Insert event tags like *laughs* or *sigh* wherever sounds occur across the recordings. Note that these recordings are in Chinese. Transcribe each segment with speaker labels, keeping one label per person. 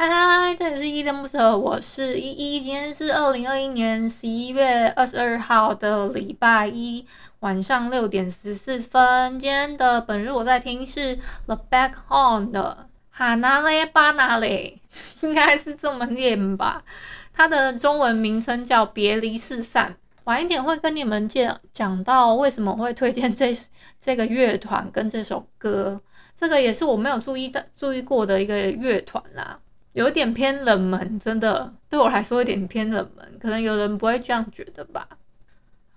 Speaker 1: 嗨嗨嗨，这里是依依恋不舍，我是依依。今天是二零二一年十一月二十二号的礼拜一晚上六点十四分。今天的本日我在听是 The Back Horn 的哈纳雷巴纳雷，应该是这么念吧？它的中文名称叫别离四散。晚一点会跟你们讲讲到为什么会推荐这 *laughs* 这个乐团跟这首歌。这个也是我没有注意的注意过的一个乐团啦。有点偏冷门，真的对我来说有点偏冷门，可能有人不会这样觉得吧。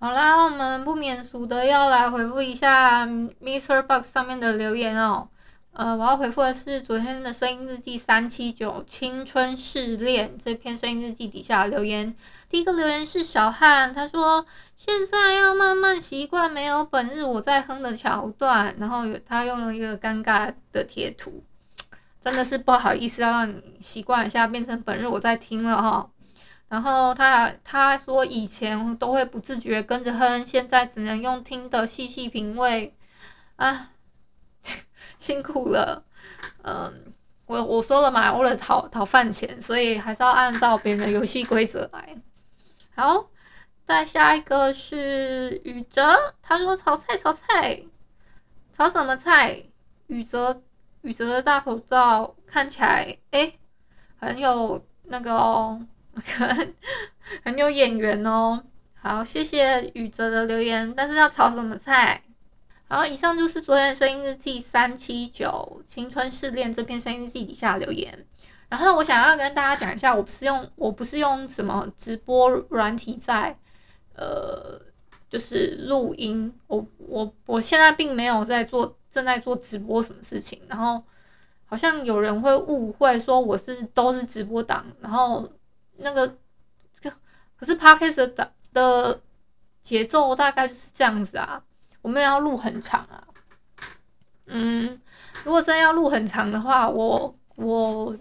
Speaker 1: 好啦，我们不免俗的要来回复一下 MixerBox 上面的留言哦。呃，我要回复的是昨天的声音日记三七九青春试炼这篇声音日记底下留言。第一个留言是小汉，他说现在要慢慢习惯没有本日我在哼的桥段，然后有他用了一个尴尬的贴图。真的是不好意思，要让你习惯一下，变成本日我在听了哈。然后他他说以前都会不自觉跟着哼，现在只能用听的细细品味啊，*laughs* 辛苦了。嗯，我我说了嘛，为了讨讨饭钱，所以还是要按照别人的游戏规则来。好，再下一个是宇哲，他说炒菜炒菜，炒什么菜？宇哲。宇哲的大头照看起来，哎，很有那个哦，很 *laughs* 很有眼缘哦。好，谢谢宇哲的留言。但是要炒什么菜？好，以上就是昨天的声音日记三七九青春试炼这篇声音日记底下留言。然后我想要跟大家讲一下，我不是用我不是用什么直播软体在，呃，就是录音。我我我现在并没有在做。正在做直播什么事情，然后好像有人会误会说我是都是直播党，然后那个可是 Podcast 的的节奏大概就是这样子啊，我们要录很长啊，嗯，如果真要录很长的话，我我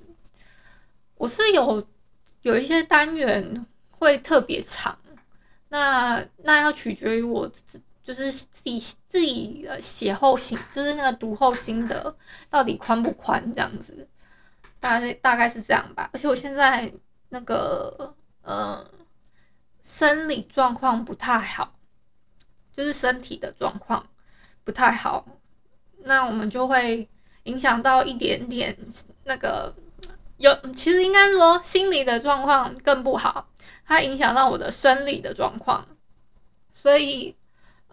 Speaker 1: 我是有有一些单元会特别长，那那要取决于我自己。就是自己自己的写后心，就是那个读后心得到底宽不宽这样子，大概大概是这样吧。而且我现在那个呃生理状况不太好，就是身体的状况不太好，那我们就会影响到一点点那个有，其实应该说心理的状况更不好，它影响到我的生理的状况，所以。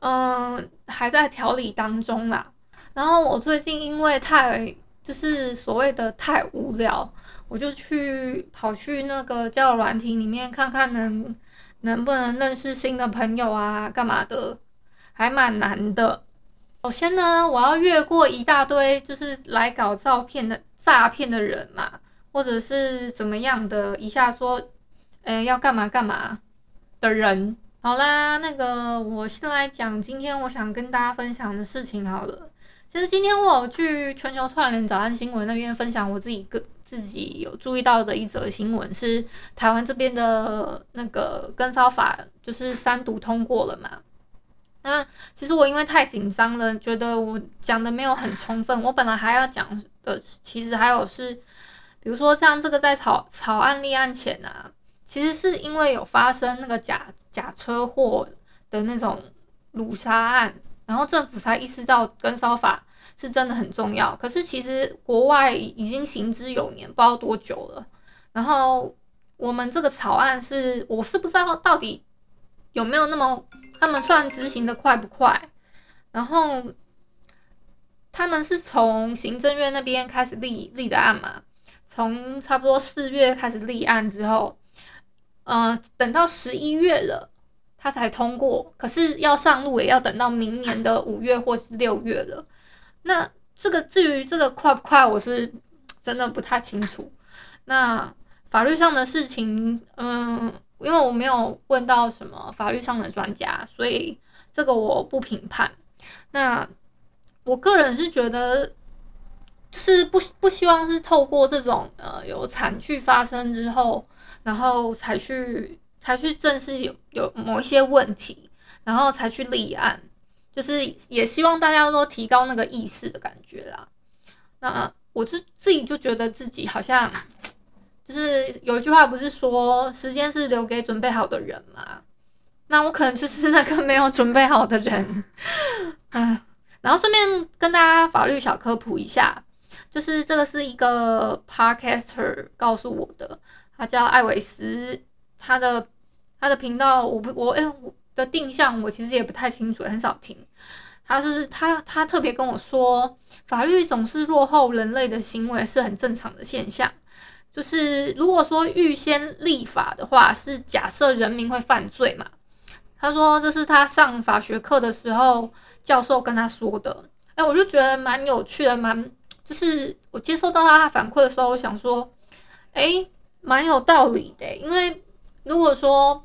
Speaker 1: 嗯，还在调理当中啦。然后我最近因为太就是所谓的太无聊，我就去跑去那个交友软体里面看看能能不能认识新的朋友啊，干嘛的，还蛮难的。首先呢，我要越过一大堆就是来搞照片的诈骗的人嘛，或者是怎么样的，一下说，哎，要干嘛干嘛的人。好啦，那个我先来讲今天我想跟大家分享的事情好了。其实今天我有去全球串联早安新闻那边分享我自己个自己有注意到的一则新闻，是台湾这边的那个跟骚法就是三读通过了嘛。那其实我因为太紧张了，觉得我讲的没有很充分。我本来还要讲的，其实还有是，比如说像这个在草草案立案前啊。其实是因为有发生那个假假车祸的那种掳杀案，然后政府才意识到跟骚法是真的很重要。可是其实国外已经行之有年，不知道多久了。然后我们这个草案是，我是不知道到底有没有那么他们算执行的快不快。然后他们是从行政院那边开始立立的案嘛，从差不多四月开始立案之后。呃，等到十一月了，他才通过。可是要上路也要等到明年的五月或是六月了。那这个至于这个快不快，我是真的不太清楚。那法律上的事情，嗯，因为我没有问到什么法律上的专家，所以这个我不评判。那我个人是觉得，就是是不不希望是透过这种呃有惨剧发生之后，然后才去才去正视有有某一些问题，然后才去立案，就是也希望大家都提高那个意识的感觉啦。那我是自己就觉得自己好像，就是有一句话不是说时间是留给准备好的人嘛？那我可能就是 *laughs* 那个没有准备好的人，*laughs* 嗯。然后顺便跟大家法律小科普一下，就是这个是一个 podcaster 告诉我的，他叫艾维斯，他的他的频道我不我哎、我的定向我其实也不太清楚，很少听。他是他他特别跟我说，法律总是落后人类的行为是很正常的现象。就是如果说预先立法的话，是假设人民会犯罪嘛。他说这是他上法学课的时候教授跟他说的。哎，我就觉得蛮有趣的，蛮就是我接收到他的反馈的时候，我想说，哎，蛮有道理的。因为如果说，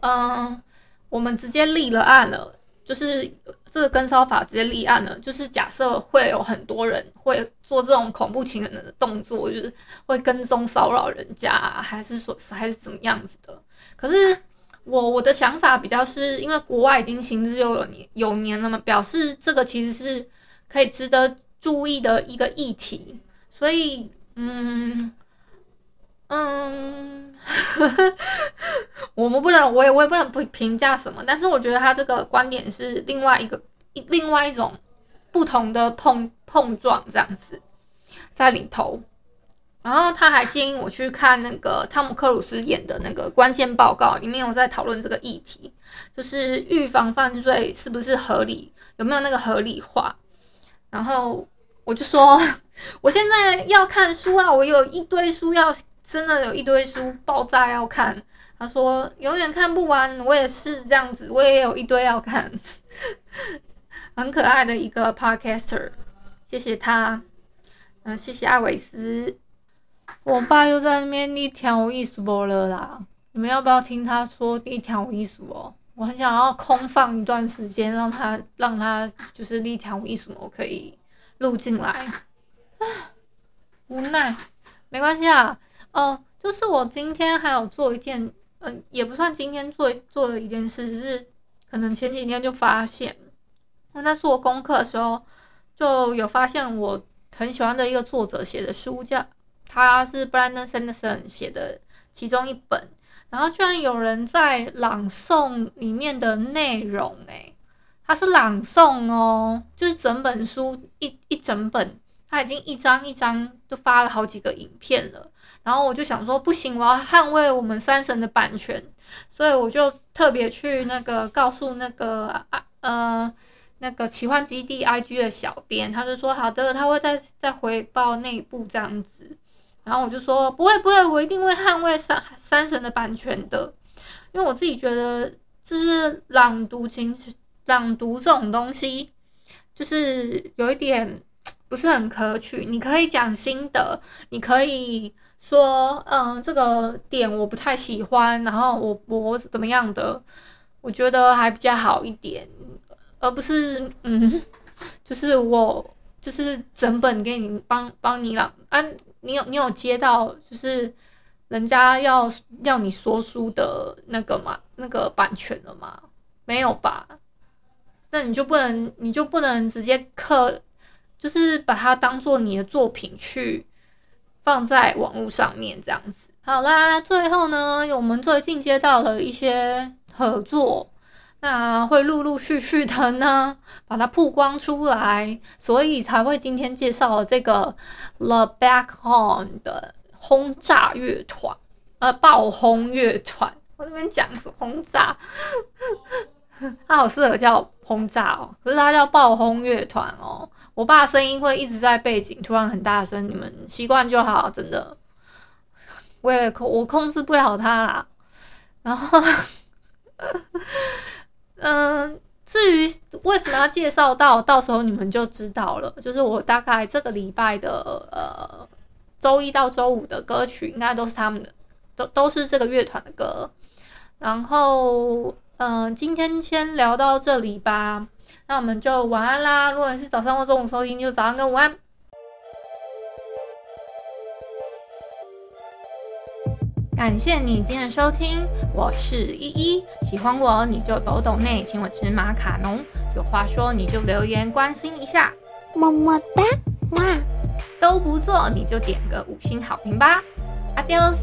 Speaker 1: 嗯，我们直接立了案了，就是。这个跟骚法直接立案了，就是假设会有很多人会做这种恐怖情人的动作，就是会跟踪骚扰人家，还是说还是怎么样子的？可是我我的想法比较是因为国外已经行之有有年有年了嘛，表示这个其实是可以值得注意的一个议题，所以嗯。嗯，*laughs* 我们不能，我也我也不能不评价什么，但是我觉得他这个观点是另外一个另外一种不同的碰碰撞这样子在里头。然后他还建议我去看那个汤姆克鲁斯演的那个关键报告，里面有在讨论这个议题，就是预防犯罪是不是合理，有没有那个合理化。然后我就说，我现在要看书啊，我有一堆书要。真的有一堆书爆炸要看，他说永远看不完，我也是这样子，我也有一堆要看，*laughs* 很可爱的一个 podcaster，谢谢他，嗯，谢谢艾维斯，我爸又在那边你听有意思不了啦，你们要不要听他说你听有意思哦？我很想要空放一段时间，让他让他就是你听有意思，我可以录进来，啊，无奈，没关系啊。哦，就是我今天还有做一件，嗯、也不算今天做做的一件事，是可能前几天就发现，我在做功课的时候就有发现我很喜欢的一个作者写的书叫，他是 Brandon Sanderson 写的其中一本，然后居然有人在朗诵里面的内容，诶，他是朗诵哦，就是整本书一一整本，他已经一张一张都发了好几个影片了。然后我就想说，不行，我要捍卫我们三神的版权，所以我就特别去那个告诉那个啊呃那个奇幻基地 IG 的小编，他就说好的，他会再再回报内部这样子。然后我就说不会不会，我一定会捍卫三三神的版权的，因为我自己觉得就是朗读情朗读这种东西，就是有一点不是很可取。你可以讲心得，你可以。说，嗯，这个点我不太喜欢，然后我我怎么样的，我觉得还比较好一点，而不是，嗯，*laughs* 就是我就是整本给你帮帮你朗，啊，你有你有接到就是人家要要你说书的那个嘛，那个版权了吗？没有吧？那你就不能你就不能直接刻，就是把它当做你的作品去。放在网络上面这样子，好啦，最后呢，我们最近接到了一些合作，那会陆陆续续的呢，把它曝光出来，所以才会今天介绍这个 The Back Horn 的轰炸乐团，呃，爆轰乐团，我这边讲是轰炸，它好适合叫轰炸哦，可是它叫爆轰乐团哦。我爸声音会一直在背景，突然很大声，你们习惯就好，真的。我也控我控制不了他啦。然后，嗯，至于为什么要介绍到，到时候你们就知道了。就是我大概这个礼拜的呃周一到周五的歌曲，应该都是他们的，都都是这个乐团的歌。然后，嗯，今天先聊到这里吧。那我们就晚安啦！如果你是早上或中午收听，就早上跟午安。感谢你今天的收听，我是依依。喜欢我你就抖抖内，请我吃马卡龙。有话说你就留言关心一下，
Speaker 2: 么么哒，哇！
Speaker 1: 都不做你就点个五星好评吧。Adios。